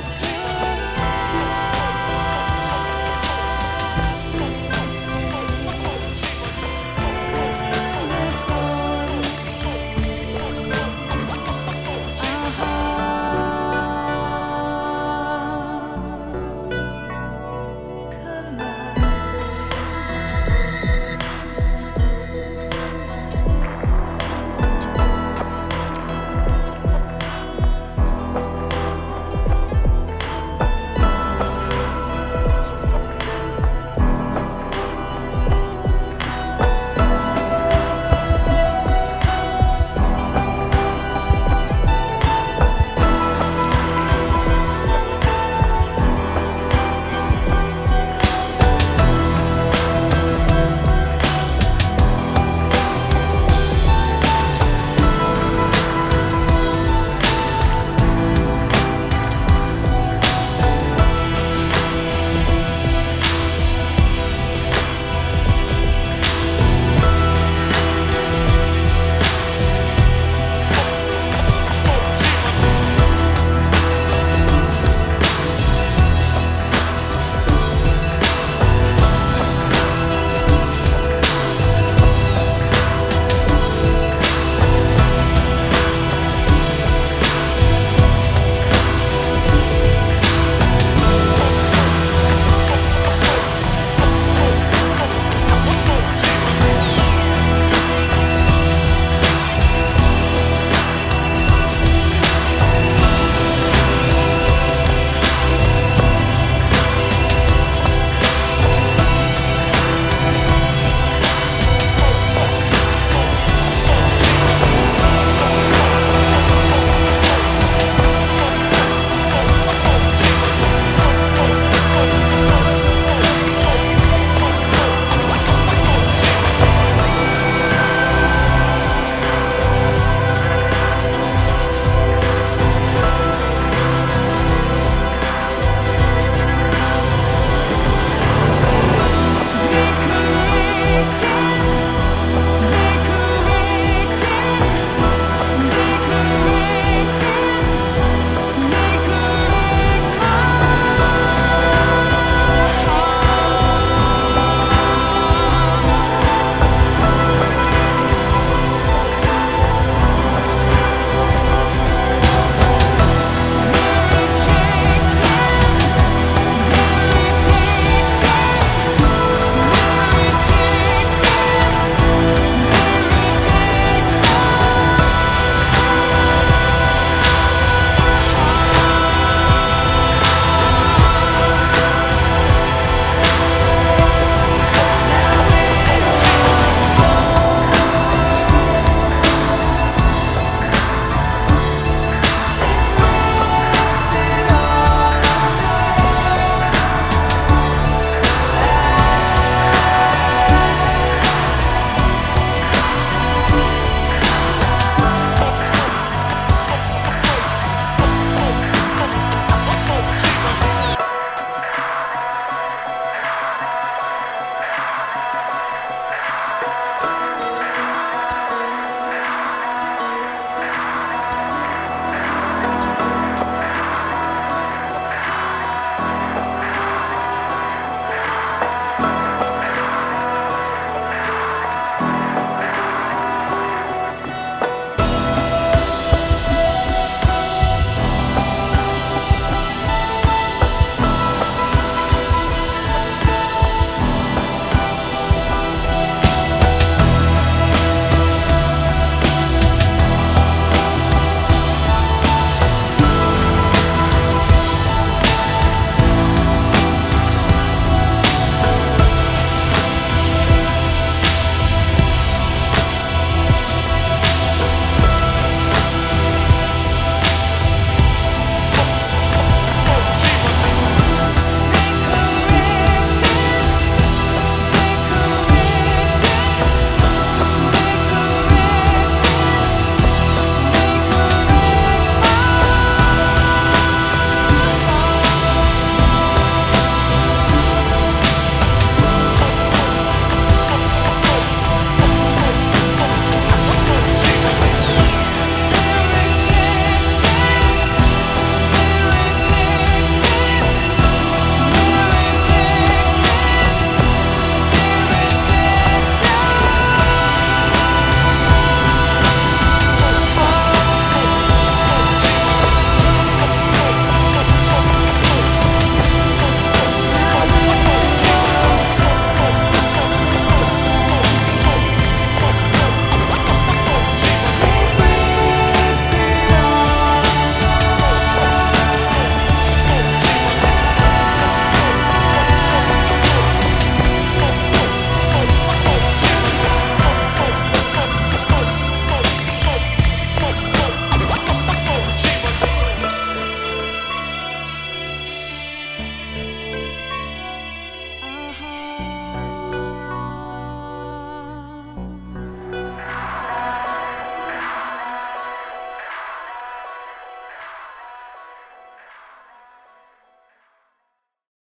close.